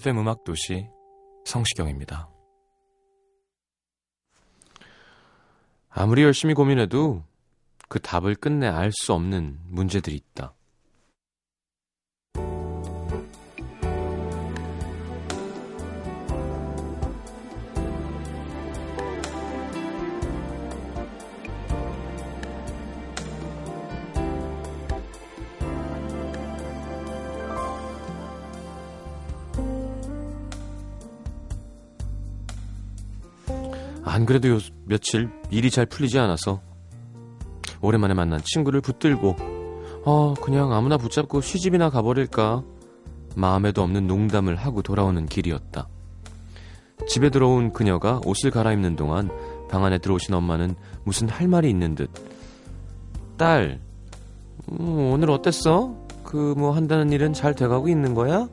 FM 음악 도시 성시경입니다. 아무리 열심히 고민해도 그 답을 끝내 알 수 없는 문제들이 있다. 안 그래도 요 며칠 일이 잘 풀리지 않아서 오랜만에 만난 친구를 붙들고 어 그냥 아무나 붙잡고 시집이나 가버릴까 마음에도 없는 농담을 하고 돌아오는 길이었다. 집에 들어온 그녀가 옷을 갈아입는 동안 방 안에 들어오신 엄마는 무슨 할 말이 있는 듯 딸, 음, 오늘 어땠어? 그 뭐 한다는 일은 잘 돼가고 있는 거야?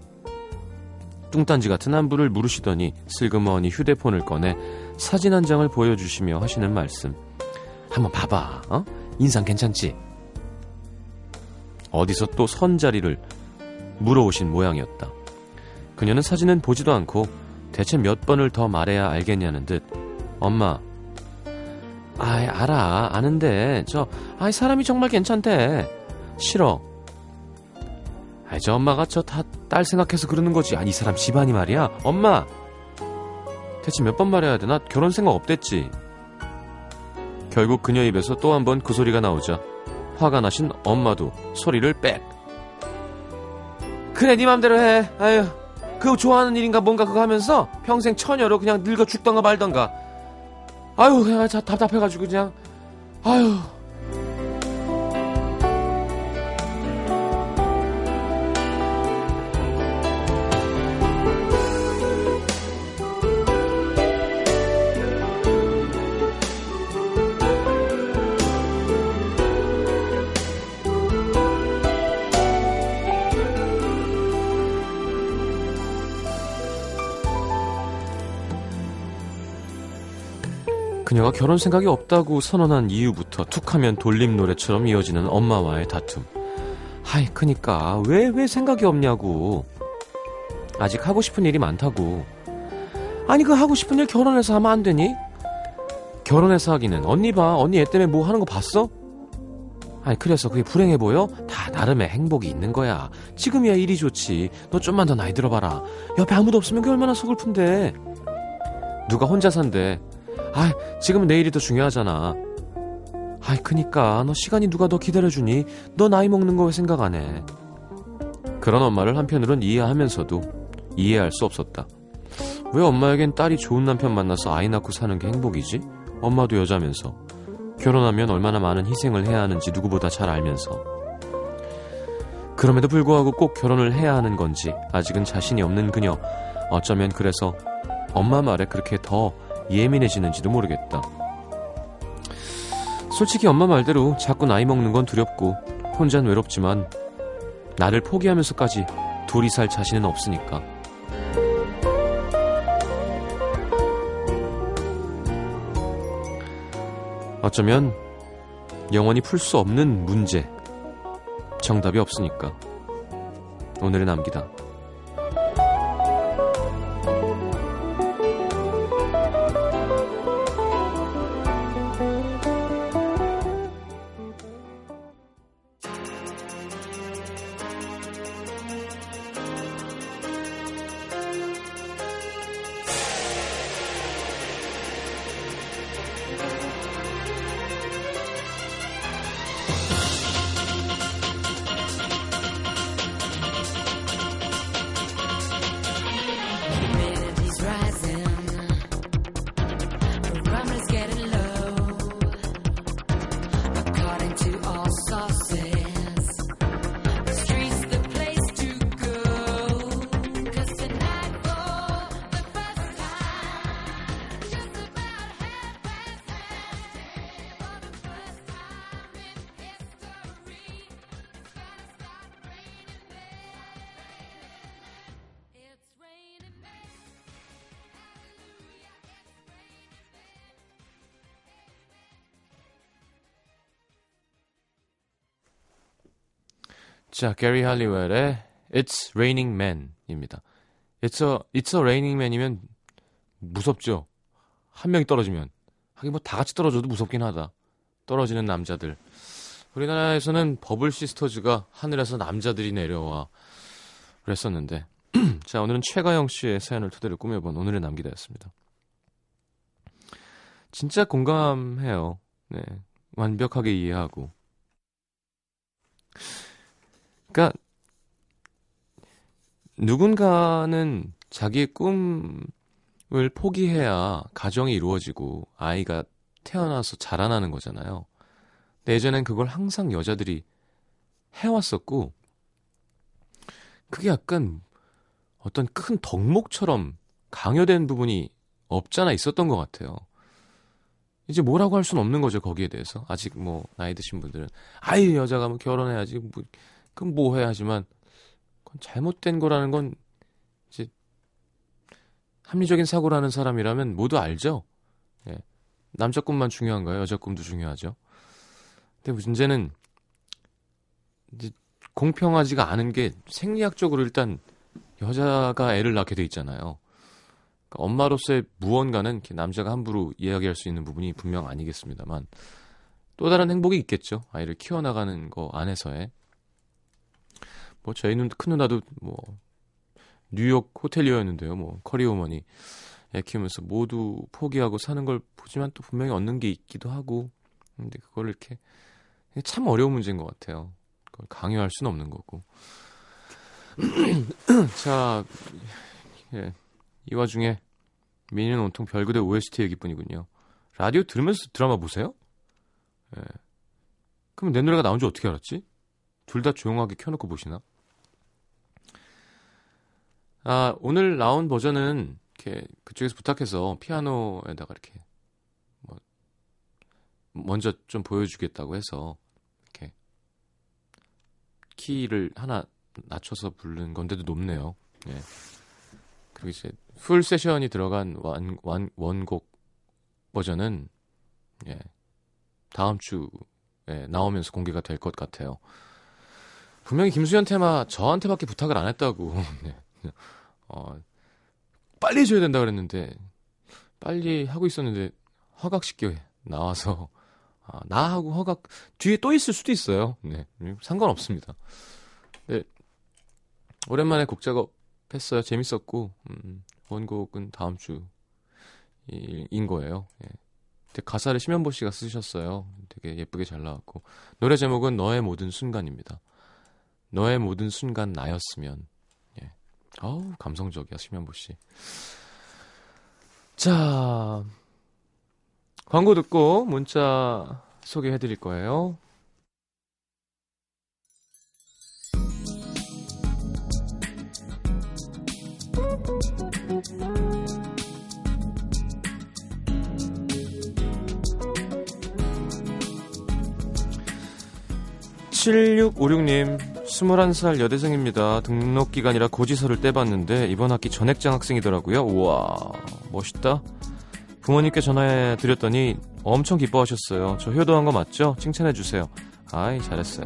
뚱딴지 같은 안부를 물으시더니 슬그머니 휴대폰을 꺼내 사진 한 장을 보여주시며 하시는 말씀. 한번 봐봐, 어? 인상 괜찮지? 어디서 또 선자리를 물어오신 모양이었다. 그녀는 사진은 보지도 않고 대체 몇 번을 더 말해야 알겠냐는 듯, 엄마, 아이, 알아, 아는데, 저, 아이, 사람이 정말 괜찮대. 싫어. 아이, 저 엄마가 저 다 딸 생각해서 그러는 거지. 아니, 이 사람 집안이 말이야. 엄마! 대체 몇 번 말해야 되나? 결혼 생각 없댔지. 결국 그녀 입에서 또 한 번 그 소리가 나오자 화가 나신 엄마도 소리를 빽. 그래, 네 맘대로 해. 아유, 그거 좋아하는 일인가 뭔가 그거 하면서 평생 처녀로 그냥 늙어 죽던가 말던가. 아유, 그냥 자, 답답해가지고 그냥. 아유. 그녀가 결혼 생각이 없다고 선언한 이후부터 툭하면 돌림 노래처럼 이어지는 엄마와의 다툼. 하이, 크니까 왜, 왜 생각이 없냐고. 아직 하고 싶은 일이 많다고. 아니, 그 하고 싶은 일 결혼해서 하면 안 되니? 결혼해서 하기는 언니 봐. 언니 애 때문에 뭐 하는 거 봤어? 아니, 그래서 그게 불행해 보여? 다 나름의 행복이 있는 거야. 지금이야 일이 좋지. 너 좀만 더 나이 들어봐라. 옆에 아무도 없으면 그게 얼마나 서글픈데. 누가 혼자 산대. 아, 지금은 내일이 더 중요하잖아. 아이, 그니까 너 시간이 누가 더 기다려주니? 너 나이 먹는 거 왜 생각 안 해? 그런 엄마를 한편으론 이해하면서도 이해할 수 없었다. 왜 엄마에겐 딸이 좋은 남편 만나서 아이 낳고 사는 게 행복이지? 엄마도 여자면서 결혼하면 얼마나 많은 희생을 해야 하는지 누구보다 잘 알면서 그럼에도 불구하고 꼭 결혼을 해야 하는 건지 아직은 자신이 없는 그녀 어쩌면 그래서 엄마 말에 그렇게 더 예민해지는지도 모르겠다. 솔직히 엄마 말대로 자꾸 나이 먹는 건 두렵고 혼잔 외롭지만 나를 포기하면서까지 둘이 살 자신은 없으니까. 어쩌면 영원히 풀 수 없는 문제, 정답이 없으니까. 오늘의 남기다. 자, 게리 할리웰의 It's Raining Man입니다. It's a, It's a Raining Man이면 무섭죠? 한 명이 떨어지면. 하긴 뭐 다 같이 떨어져도 무섭긴 하다. 떨어지는 남자들. 우리나라에서는 버블 시스터즈가 하늘에서 남자들이 내려와 그랬었는데 자 오늘은 최가영 씨의 사연을 토대로 꾸며본 오늘의 남기다였습니다. 진짜 공감해요. 네 완벽하게 이해하고. 그러니까 누군가는 자기의 꿈을 포기해야 가정이 이루어지고 아이가 태어나서 자라나는 거잖아요. 근데 예전엔 그걸 항상 여자들이 해왔었고, 그게 약간 어떤 큰 덕목처럼 강요된 부분이 없잖아 있었던 것 같아요. 이제 뭐라고 할 수는 없는 거죠, 거기에 대해서. 아직 뭐, 나이 드신 분들은. 아이, 여자가 뭐 결혼해야지. 뭐, 그럼 뭐 해야지만, 그건 잘못된 거라는 건, 이제, 합리적인 사고라는 사람이라면 모두 알죠? 예. 남자 꿈만 중요한가요? 여자 꿈도 중요하죠. 근데 문제는, 이제, 공평하지가 않은 게 생리학적으로 일단 여자가 애를 낳게 돼 있잖아요. 그러니까 엄마로서의 무언가는 남자가 함부로 이야기할 수 있는 부분이 분명 아니겠습니다만 또 다른 행복이 있겠죠. 아이를 키워나가는 거 안에서의 뭐 저희 눈, 큰 누나도 뭐 뉴욕 호텔리어였는데요. 뭐 커리어머니 애 키우면서 모두 포기하고 사는 걸 보지만 또 분명히 얻는 게 있기도 하고 근데 그걸 이렇게 참 어려운 문제인 것 같아요. 그걸 강요할 수는 없는 거고. 자, 예. 이 와중에 미니는 온통 별그대 OST 얘기뿐이군요. 라디오 들으면서 드라마 보세요? 예. 그럼 내 노래가 나온 줄 어떻게 알았지? 둘 다 조용하게 켜놓고 보시나? 아, 오늘 나온 버전은 이렇게 그쪽에서 부탁해서 피아노에다가 이렇게 뭐 먼저 좀 보여주겠다고 해서 이렇게 키를 하나 낮춰서 부른 건데도 높네요. 예. 그리고 이제 풀 세션이 들어간 완, 완, 원곡 버전은 예, 다음 주에 나오면서 공개가 될 것 같아요. 분명히 김수현 테마 저한테밖에 부탁을 안 했다고. 네. 어, 빨리 해줘야 된다 그랬는데 빨리 하고 있었는데 허각시켜 나와서 아, 나하고 허각 뒤에 또 있을 수도 있어요. 네, 상관없습니다. 네, 오랜만에 곡 작업했어요. 재밌었고 음, 원곡은 다음 주인 거예요. 예. 가사를 심현보 씨가 쓰셨어요. 되게 예쁘게 잘 나왔고 노래 제목은 너의 모든 순간입니다. 너의 모든 순간 나였으면 예. 아우 감성적이야 심현보 씨. 자 광고 듣고 문자 소개해 드릴 거예요. 7656님, 21살 여대생입니다. 등록 기간이라 고지서를 떼봤는데 이번 학기 전액장 학생이더라고요. 우와, 멋있다. 부모님께 전화해 드렸더니 엄청 기뻐하셨어요. 저 효도한 거 맞죠? 칭찬해 주세요. 아이, 잘했어요.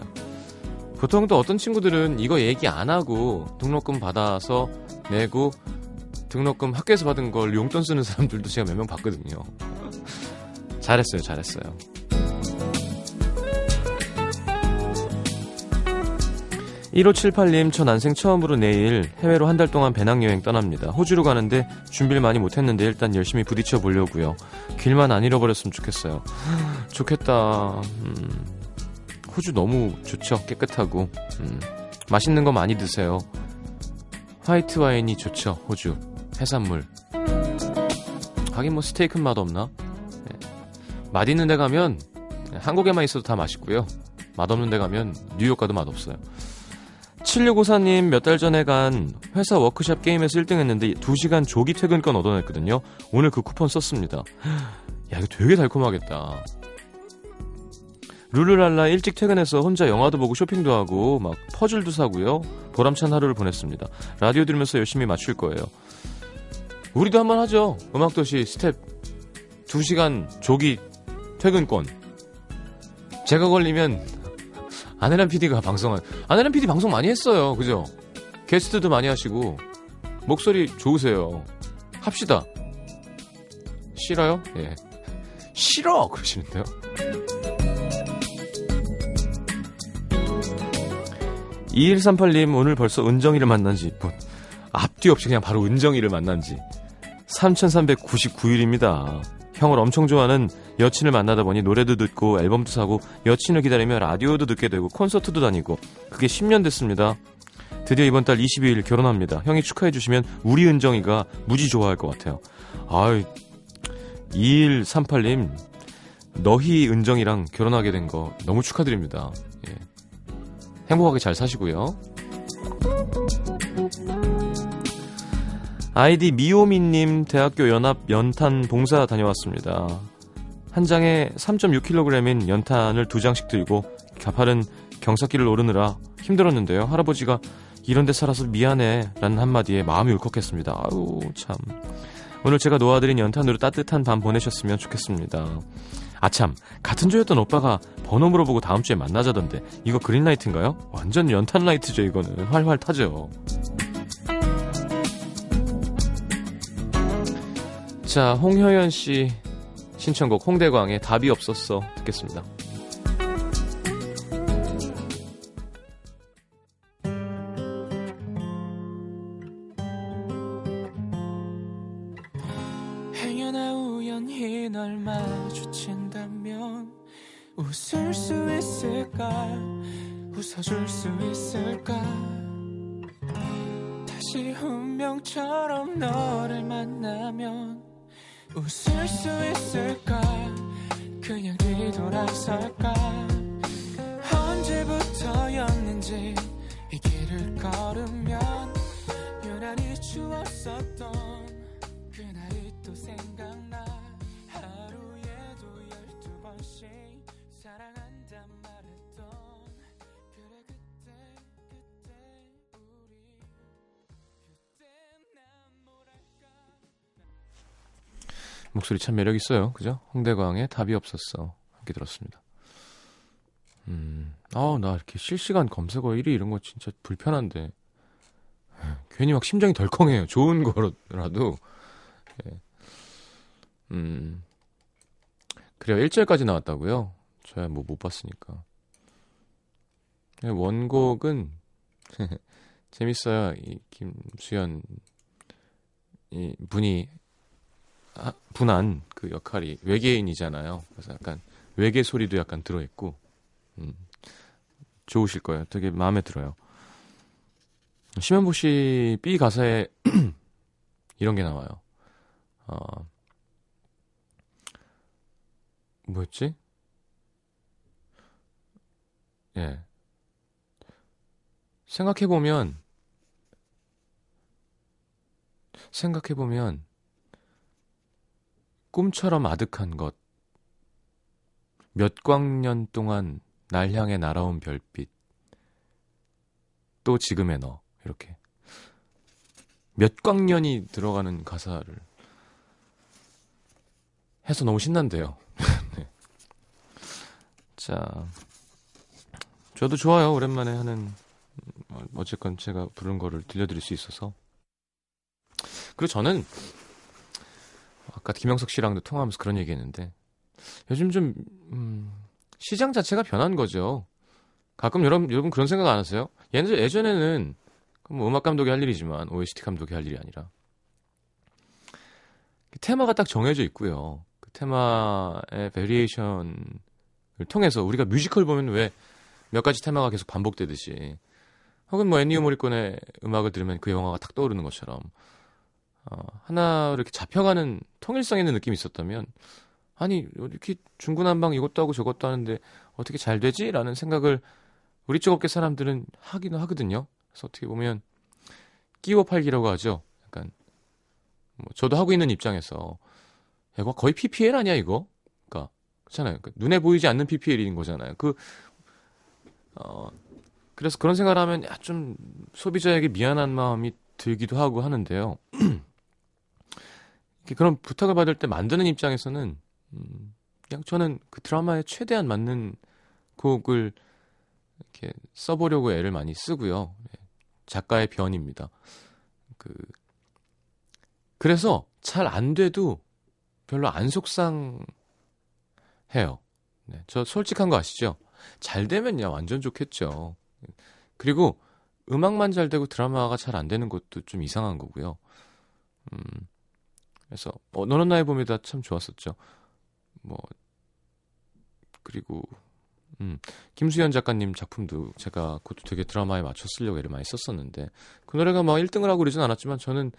보통 또 어떤 친구들은 이거 얘기 안 하고 등록금 받아서 내고 등록금 학교에서 받은 걸 용돈 쓰는 사람들도 제가 몇 명 봤거든요. 잘했어요, 잘했어요. 1578님, 저 난생 처음으로 내일 해외로 한 달 동안 배낭여행 떠납니다. 호주로 가는데 준비를 많이 못했는데 일단 열심히 부딪혀 보려고요. 길만 안 잃어버렸으면 좋겠어요. 좋겠다. 음, 호주 너무 좋죠. 깨끗하고. 음, 맛있는 거 많이 드세요. 화이트 와인이 좋죠. 호주. 해산물. 하긴 뭐 스테이크 맛 없나? 네. 맛있는 데 가면 한국에만 있어도 다 맛있고요. 맛없는 데 가면 뉴욕 가도 맛없어요. 7654님 몇 달 전에 간 회사 워크샵 게임에서 1등 했는데 2시간 조기 퇴근권 얻어냈거든요. 오늘 그 쿠폰 썼습니다. 야, 이거 되게 달콤하겠다. 룰루랄라 일찍 퇴근해서 혼자 영화도 보고 쇼핑도 하고 막 퍼즐도 사고요. 보람찬 하루를 보냈습니다. 라디오 들으면서 열심히 맞출 거예요. 우리도 한번 하죠. 음악도시 스텝 2시간 조기 퇴근권. 제가 걸리면 아내란 PD가 방송한 아내란 PD 방송 많이 했어요. 그죠? 게스트도 많이 하시고 목소리 좋으세요. 합시다. 싫어요? 예. 싫어 그러시는데요. 2138님 오늘 벌써 은정이를 만난 지 뭐, 앞뒤 없이 그냥 바로 은정이를 만난 지 3399일입니다. 형을 엄청 좋아하는 여친을 만나다 보니 노래도 듣고 앨범도 사고 여친을 기다리며 라디오도 듣게 되고 콘서트도 다니고 그게 10년 됐습니다. 드디어 이번 달 22일 결혼합니다. 형이 축하해 주시면 우리 은정이가 무지 좋아할 것 같아요. 아이 2138님 너희 은정이랑 결혼하게 된 거 너무 축하드립니다. 예. 행복하게 잘 사시고요. 아이디 미오미님 대학교 연합 연탄 봉사 다녀왔습니다. 한 장에 3.6kg인 연탄을 두 장씩 들고 가파른 경사길을 오르느라 힘들었는데요. 할아버지가 이런 데 살아서 미안해 라는 한마디에 마음이 울컥했습니다. 아유 참 오늘 제가 놓아드린 연탄으로 따뜻한 밤 보내셨으면 좋겠습니다. 아참 같은 조였던 오빠가 번호 물어보고 다음 주에 만나자던데 이거 그린라이트인가요? 완전 연탄 라이트죠 이거는 활활 타죠. 자 홍효연 씨 신청곡 홍대광의 답이 없었어 듣겠습니다. 행여나 우연히 널 마주친다면 웃을 수 있을까 웃어줄 수 있을까 다시 운명처럼 너를 만나면 웃을 수 있을까? 그냥 뒤돌아설까? 언제부터였는지 이 길을 걸으면 유난히 추웠었던 목소리 참 매력 있어요. 그죠? 홍대광의 답이 없었어. 함께 들었습니다. 음, 아, 나 이렇게 실시간 검색어 1위 이런 거 진짜 불편한데. 괜히 막 심장이 덜컹해요. 좋은 거라도. 예. 음, 그래요. 1절까지 나왔다고요? 저야 뭐 못 봤으니까. 예, 원곡은 재밌어요. 이 김수현 이 분이 아, 분한 그 역할이 외계인이잖아요. 그래서 약간 외계 소리도 약간 들어 있고, 음, 좋으실 거예요. 되게 마음에 들어요. 심현보 씨 B 가사에 이런 게 나와요. 어, 뭐였지? 예. 생각해보면, 생각해보면, 꿈처럼 아득한 것. 몇 광년 동안 날 향해 날아온 별빛. 또 지금의 너. 이렇게. 몇 광년이 들어가는 가사를 해서 너무 신난대요. 네. 자. 저도 좋아요. 오랜만에 하는, 어, 어쨌건 제가 부른 거를 들려드릴 수 있어서. 그리고 저는 아까 김영석 씨랑도 통화하면서 그런 얘기 했는데 요즘 좀 음, 시장 자체가 변한 거죠. 가끔 여러분 여러분 그런 생각 안 하세요? 예전 예전에는 뭐 음악 감독이 할 일이지만 OST 감독이 할 일이 아니라 테마가 딱 정해져 있고요. 그 테마의 variation을 통해서 우리가 뮤지컬 보면 왜 몇 가지 테마가 계속 반복되듯이 혹은 뭐 엔니오 모리코네의 음악을 들으면 그 영화가 딱 떠오르는 것처럼 어, 하나 이렇게 잡혀가는 통일성 있는 느낌이 있었다면 아니 이렇게 중구난방 이것도 하고 저것도 하는데 어떻게 잘 되지? 라는 생각을 우리 쪽 업계 사람들은 하기는 하거든요. 그래서 어떻게 보면 끼워 팔기라고 하죠. 약간 뭐 저도 하고 있는 입장에서 이거 거의 PPL 아니야 이거? 그러니까 그렇잖아요. 그 눈에 보이지 않는 PPL인 거잖아요. 그 어, 그래서 그런 생각을 하면 야, 좀 소비자에게 미안한 마음이 들기도 하고 하는데요. 그런 부탁을 받을 때 만드는 입장에서는 음, 그냥 저는 그 드라마에 최대한 맞는 곡을 이렇게 써보려고 애를 많이 쓰고요. 네. 작가의 변입니다. 그 그래서 잘 안 돼도 별로 안 속상해요. 네, 저 솔직한 거 아시죠? 잘 되면야 완전 좋겠죠. 그리고 음악만 잘 되고 드라마가 잘 안 되는 것도 좀 이상한 거고요. 음, 그래서 어, 너는 나의 봄이다 참 좋았었죠. 뭐 그리고 음, 김수현 작가님 작품도 제가 그것도 되게 드라마에 맞춰 쓰려고 애를 많이 썼었는데 그 노래가 막 1등을 하고 그러진 않았지만 저는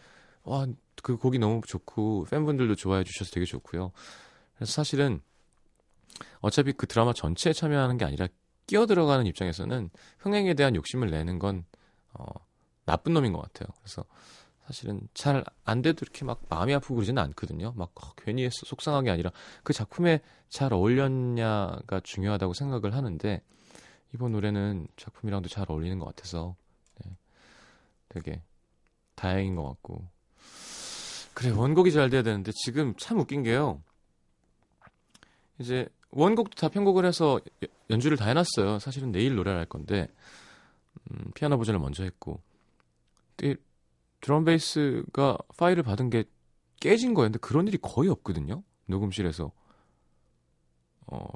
와 그 곡이 너무 좋고 팬분들도 좋아해 주셔서 되게 좋고요. 그래서 사실은 어차피 그 드라마 전체에 참여하는 게 아니라 끼어 들어가는 입장에서는 흥행에 대한 욕심을 내는 건 어, 나쁜 놈인 것 같아요. 그래서 사실은 잘 안 돼도 이렇게 막 마음이 아프고 그러지는 않거든요. 막 어, 괜히 했어 속상한 게 아니라 그 작품에 잘 어울렸냐가 중요하다고 생각을 하는데 이번 노래는 작품이랑도 잘 어울리는 것 같아서 네, 되게 다행인 것 같고 그래 원곡이 잘 돼야 되는데 지금 참 웃긴 게요. 이제 원곡도 다 편곡을 해서 연주를 다 해놨어요. 사실은 내일 노래를 할 건데 음, 피아노 버전을 먼저 했고 드럼 베이스가 파일을 받은 게 깨진. 근데 그런 일이 거의 없거든요. 녹음실에서 어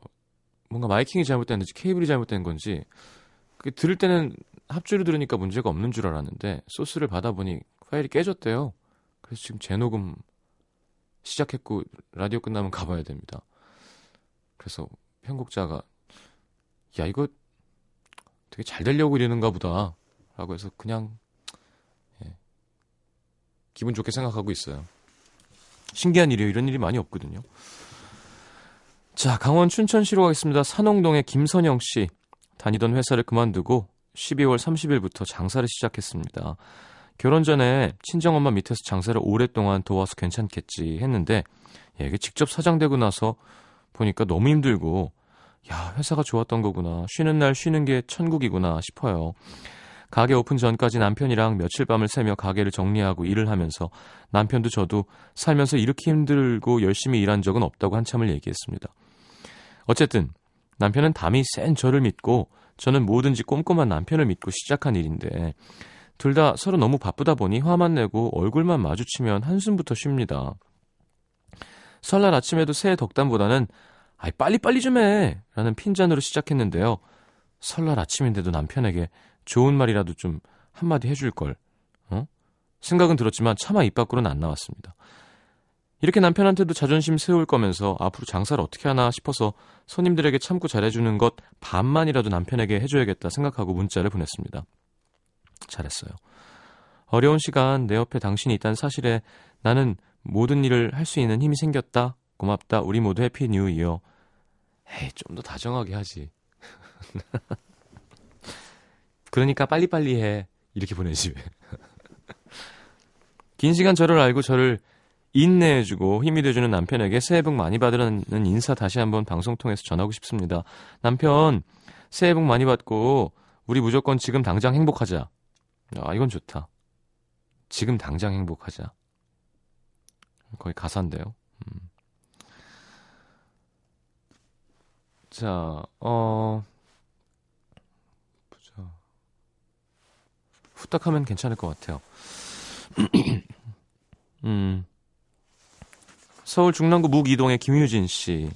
뭔가 마이킹이 잘못됐는지 케이블이 잘못된 건지 그 들을 때는 합주를 들으니까 문제가 없는 줄 알았는데 소스를 받아보니 파일이 깨졌대요. 그래서 지금 재녹음 시작했고 라디오 끝나면 가봐야 됩니다. 그래서 편곡자가 야 이거 되게 잘 되려고 이러는가 보다 라고 해서 그냥 예, 기분 좋게 생각하고 있어요. 신기한 일이에요. 이런 일이 많이 없거든요. 자, 강원 춘천시로 가겠습니다. 산홍동의 김선영 씨. 다니던 회사를 그만두고 12월 30일부터 장사를 시작했습니다. 결혼 전에 친정엄마 밑에서 장사를 오랫동안 도와서 괜찮겠지 했는데 예, 이게 직접 사장되고 나서 보니까 너무 힘들고 야 회사가 좋았던 거구나 쉬는 날 쉬는 게 천국이구나 싶어요. 가게 오픈 전까지 남편이랑 며칠 밤을 새며 가게를 정리하고 일을 하면서 남편도 저도 살면서 이렇게 힘들고 열심히 일한 적은 없다고 한참을 얘기했습니다. 어쨌든 남편은 담이 센 저를 믿고 저는 뭐든지 꼼꼼한 남편을 믿고 시작한 일인데 둘 다 서로 너무 바쁘다 보니 화만 내고 얼굴만 마주치면 한숨부터 쉽니다. 설날 아침에도 새해 덕담보다는 아이 빨리빨리 좀 해! 라는 핀잔으로 시작했는데요. 설날 아침인데도 남편에게 좋은 말이라도 좀 한마디 해줄 걸. 어? 생각은 들었지만 차마 입 밖으로는 안 나왔습니다. 이렇게 남편한테도 자존심 세울 거면서 앞으로 장사를 어떻게 하나 싶어서 손님들에게 참고 잘해주는 것 반만이라도 남편에게 해줘야겠다 생각하고 문자를 보냈습니다. 잘했어요. 어려운 시간 내 옆에 당신이 있다는 사실에 나는 모든 일을 할 수 있는 힘이 생겼다. 고맙다. 우리 모두 Happy New Year. 에이, 좀 더 다정하게 하지. 그러니까 빨리빨리 해. 이렇게 보내지. 긴 시간 저를 알고 저를 인내해주고 힘이 돼주는 남편에게 새해 복 많이 받으라는 인사 다시 한번 방송 통해서 전하고 싶습니다. 남편, 새해 복 많이 받고 우리 무조건 지금 당장 행복하자. 아, 이건 좋다. 지금 당장 행복하자. 거의 가사인데요. 음. 자, 어, 보자. 후딱하면 괜찮을 것 같아요. 음. 서울 중랑구 묵이동의 김유진 씨.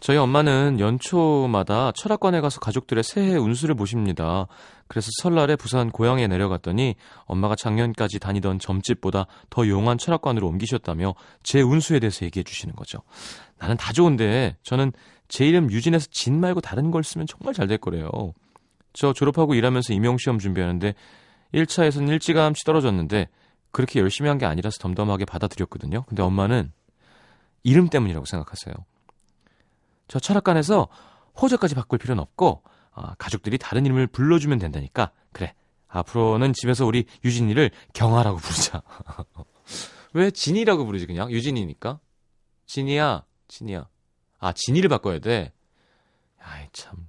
저희 엄마는 연초마다 철학관에 가서 가족들의 새해 운수를 보십니다. 그래서 설날에 부산 고향에 내려갔더니 엄마가 작년까지 다니던 점집보다 더 용한 철학관으로 옮기셨다며 제 운수에 대해서 얘기해 주시는 거죠. 나는 다 좋은데 저는 제 이름 유진에서 진 말고 다른 걸 쓰면 정말 잘 될 거래요. 저 졸업하고 일하면서 임용시험 준비하는데 1차에서는 일찌감치 떨어졌는데 그렇게 열심히 한 게 아니라서 덤덤하게 받아들였거든요. 근데 엄마는 이름 때문이라고 생각하세요. 저 철학관에서 호적까지 바꿀 필요는 없고 어, 가족들이 다른 이름을 불러주면 된다니까. 그래 앞으로는 집에서 우리 유진이를 경아라고 부르자. 왜 진이라고 부르지 그냥? 유진이니까? 진이야 진이야. 아 진이를 바꿔야 돼. 아이 참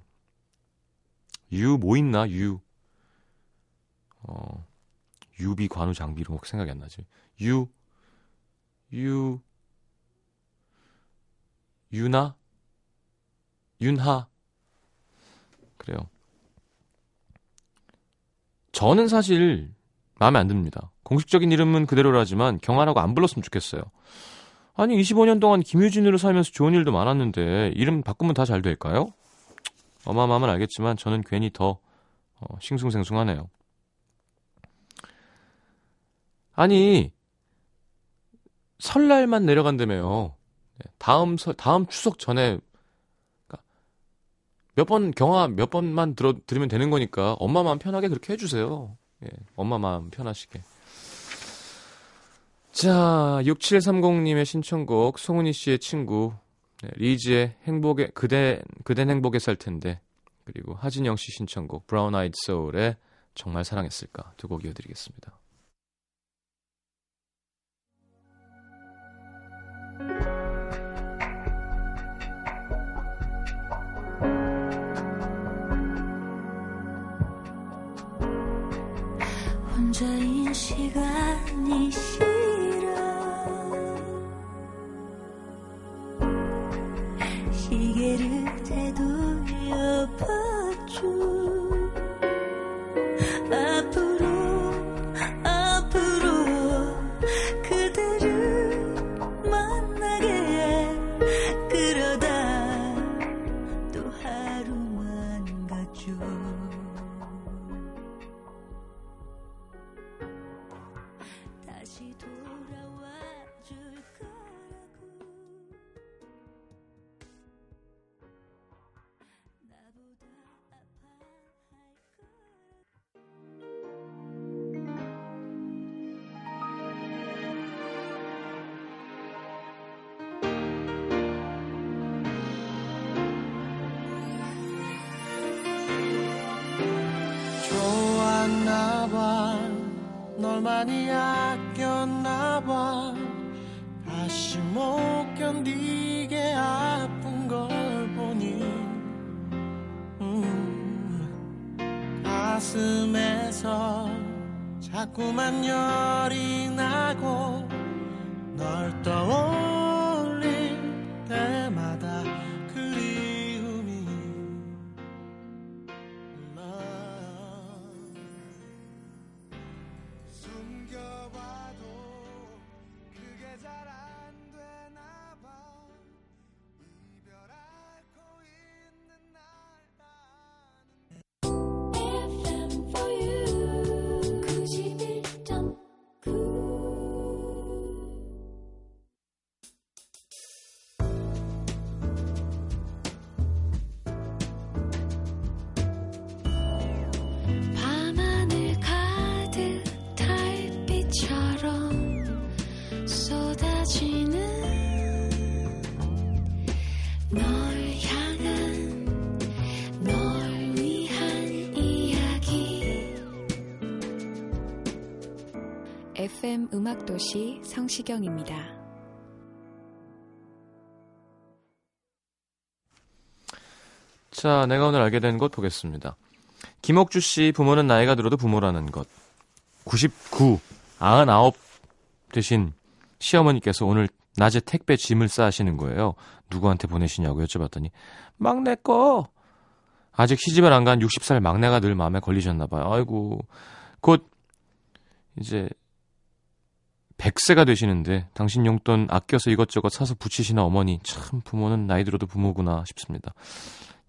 유 뭐 있나 유 어, 유비 관우 장비 이런 거 생각이 안 나지 유 유, 유나 윤하. 그래요. 저는 사실 마음에 안 듭니다. 공식적인 이름은 그대로라지만 경아라고 안 불렀으면 좋겠어요. 아니 25년 동안 김유진으로 살면서 좋은 일도 많았는데 이름 바꾸면 다 잘 될까요? 엄마 마음은 알겠지만 저는 괜히 더 어, 싱숭생숭하네요. 아니 설날만 내려간다며요. 네, 다음 설 다음 추석 전에 그러니까 몇번 경화 몇 번만 들어 들으면 되는 거니까 엄마 마음 편하게 그렇게 해주세요. 예, 엄마 마음 편하시게. 자, 6730님의 신청곡, 송은희 씨의 친구, 네, 리즈의 행복에, 그대, 그댄 행복에 살 텐데, 그리고 하진영 씨 신청곡, 브라운 아이드 소울의 정말 사랑했을까 두 곡 이어드리겠습니다. 혼자인 시간이 가슴에서 자꾸만 열이 나고 널 떠올릴 때 FM 음악도시 성시경입니다. 자, 내가 오늘 알게 된 것 보겠습니다. 김옥주 씨 부모는 나이가 들어도 부모라는 것. 99, 99 되신 시어머니께서 오늘 낮에 택배 짐을 싸시는 거예요. 누구한테 보내시냐고 여쭤봤더니 막내 거. 아직 시집을 안 간 60살 막내가 늘 마음에 걸리셨나 봐요. 아이고. 곧 이제 100세가 되시는데 당신 용돈 아껴서 이것저것 사서 붙이시나 어머니 참 부모는 나이 들어도 부모구나 싶습니다.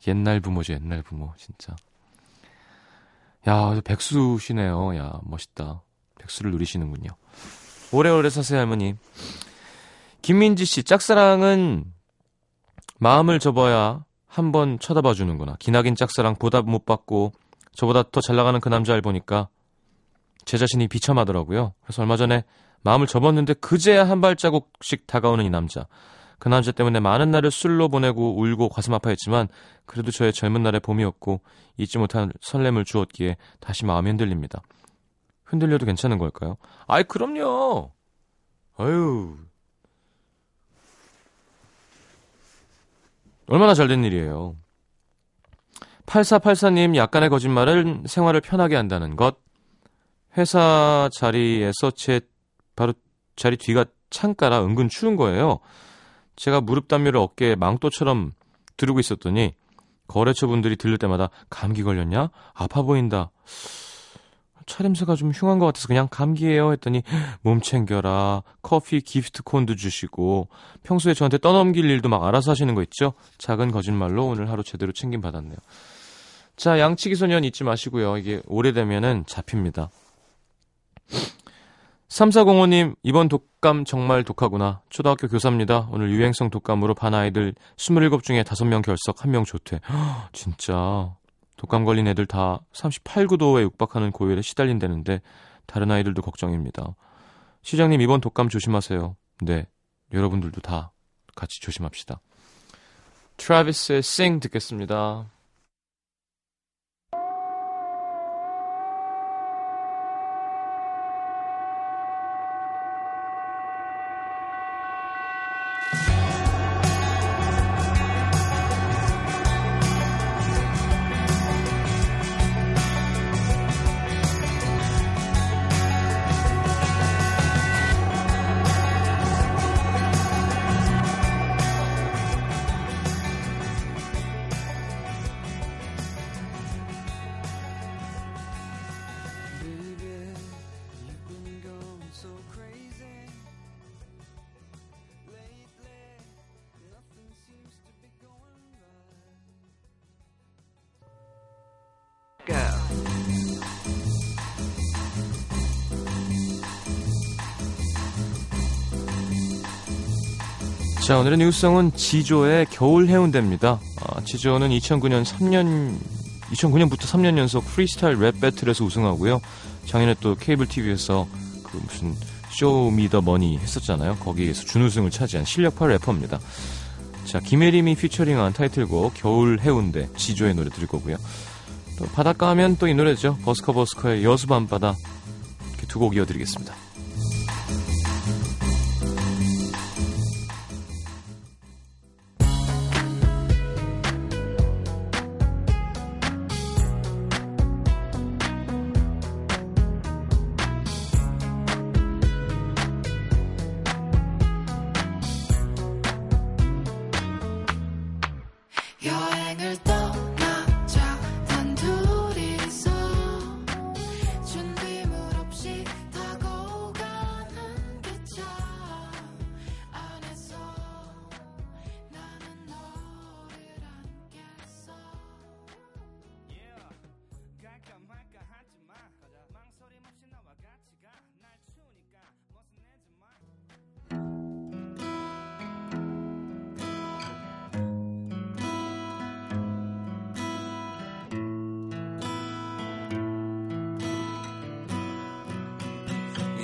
옛날 부모죠, 옛날 부모, 진짜. 야, 백수시네요. 야, 멋있다. 백수를 누리시는군요. 오래오래 사세요, 할머니. 김민지 씨, 짝사랑은 마음을 접어야 한 번 쳐다봐 주는구나. 기나긴 짝사랑 보답 못 받고 저보다 더 잘 나가는 그 남자를 보니까 제 자신이 비참하더라고요. 그래서 얼마 전에 마음을 접었는데 그제야 한 발자국씩 다가오는 이 남자. 그 남자 때문에 많은 날을 술로 보내고 울고 가슴 아파했지만 그래도 저의 젊은 날의 봄이었고 잊지 못한 설렘을 주었기에 다시 마음이 흔들립니다. 흔들려도 괜찮은 걸까요? 아이 그럼요. 아유. 얼마나 잘 된 일이에요. 8484님 약간의 거짓말은 생활을 편하게 한다는 것. 회사 자리에서 제 바로 자리 뒤가 창가라 은근 추운 거예요. 제가 무릎 담요를 어깨에 망토처럼 두르고 있었더니 거래처 분들이 들릴 때마다 감기 걸렸냐? 아파 보인다. 차림새가 좀 흉한 것 같아서 그냥 감기예요 했더니 몸 챙겨라 커피 기프트 콘도 주시고 평소에 저한테 떠넘길 일도 막 알아서 하시는 거 있죠? 작은 거짓말로 오늘 하루 제대로 챙김 받았네요. 자 양치기 소년 잊지 마시고요. 이게 오래되면은 잡힙니다. 3405님, 이번 독감 정말 독하구나. 초등학교 교사입니다. 오늘 유행성 독감으로 반 아이들 27 중에 5명 결석, 1명 조퇴. 헉, 진짜. 독감 걸린 애들 다 38, 9도에 육박하는 고열에 시달린다는데, 다른 아이들도 걱정입니다. 시장님, 이번 독감 조심하세요. 네. 여러분들도 다 같이 조심합시다. 트라비스의 Sing 듣겠습니다. 자, 오늘의 new song은 지조의 겨울 해운대입니다. 아, 지조는 2009년 3년 2009년부터 3년 연속 프리스타일 랩 배틀에서 우승하고요. 작년에 또 케이블 TV에서 그 무슨 Show Me the Money 했었잖아요. 거기에서 준우승을 차지한 실력파 래퍼입니다. 자, 김혜림이 피처링한 타이틀곡 겨울 해운대 지조의 노래 들을 거고요. 또 바닷가 하면 또 이 노래죠. 버스커 버스커의 여수 밤바다 이렇게 두 곡 이어드리겠습니다.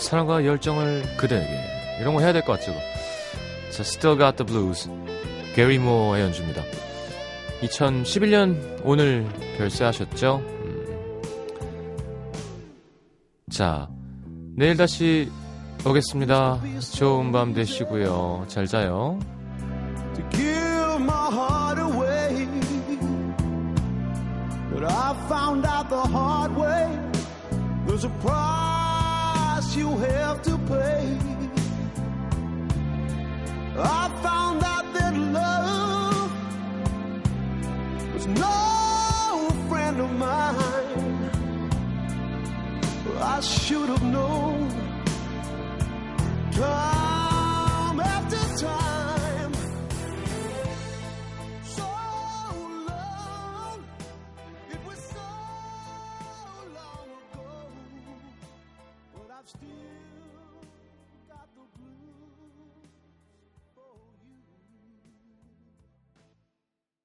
사랑과 열정을 그대에게. 이런 거 해야 될 것 같죠? 자, Still Got the Blues. 게리 모어의 연주입니다. 2011년 오늘 별세하셨죠? 음. 자, 내일 다시 오겠습니다. 좋은 밤 되시고요. 잘 자요. But I found out the hard way. There's a price you have to pay. I found out that love was no friend of mine. I should have known. Time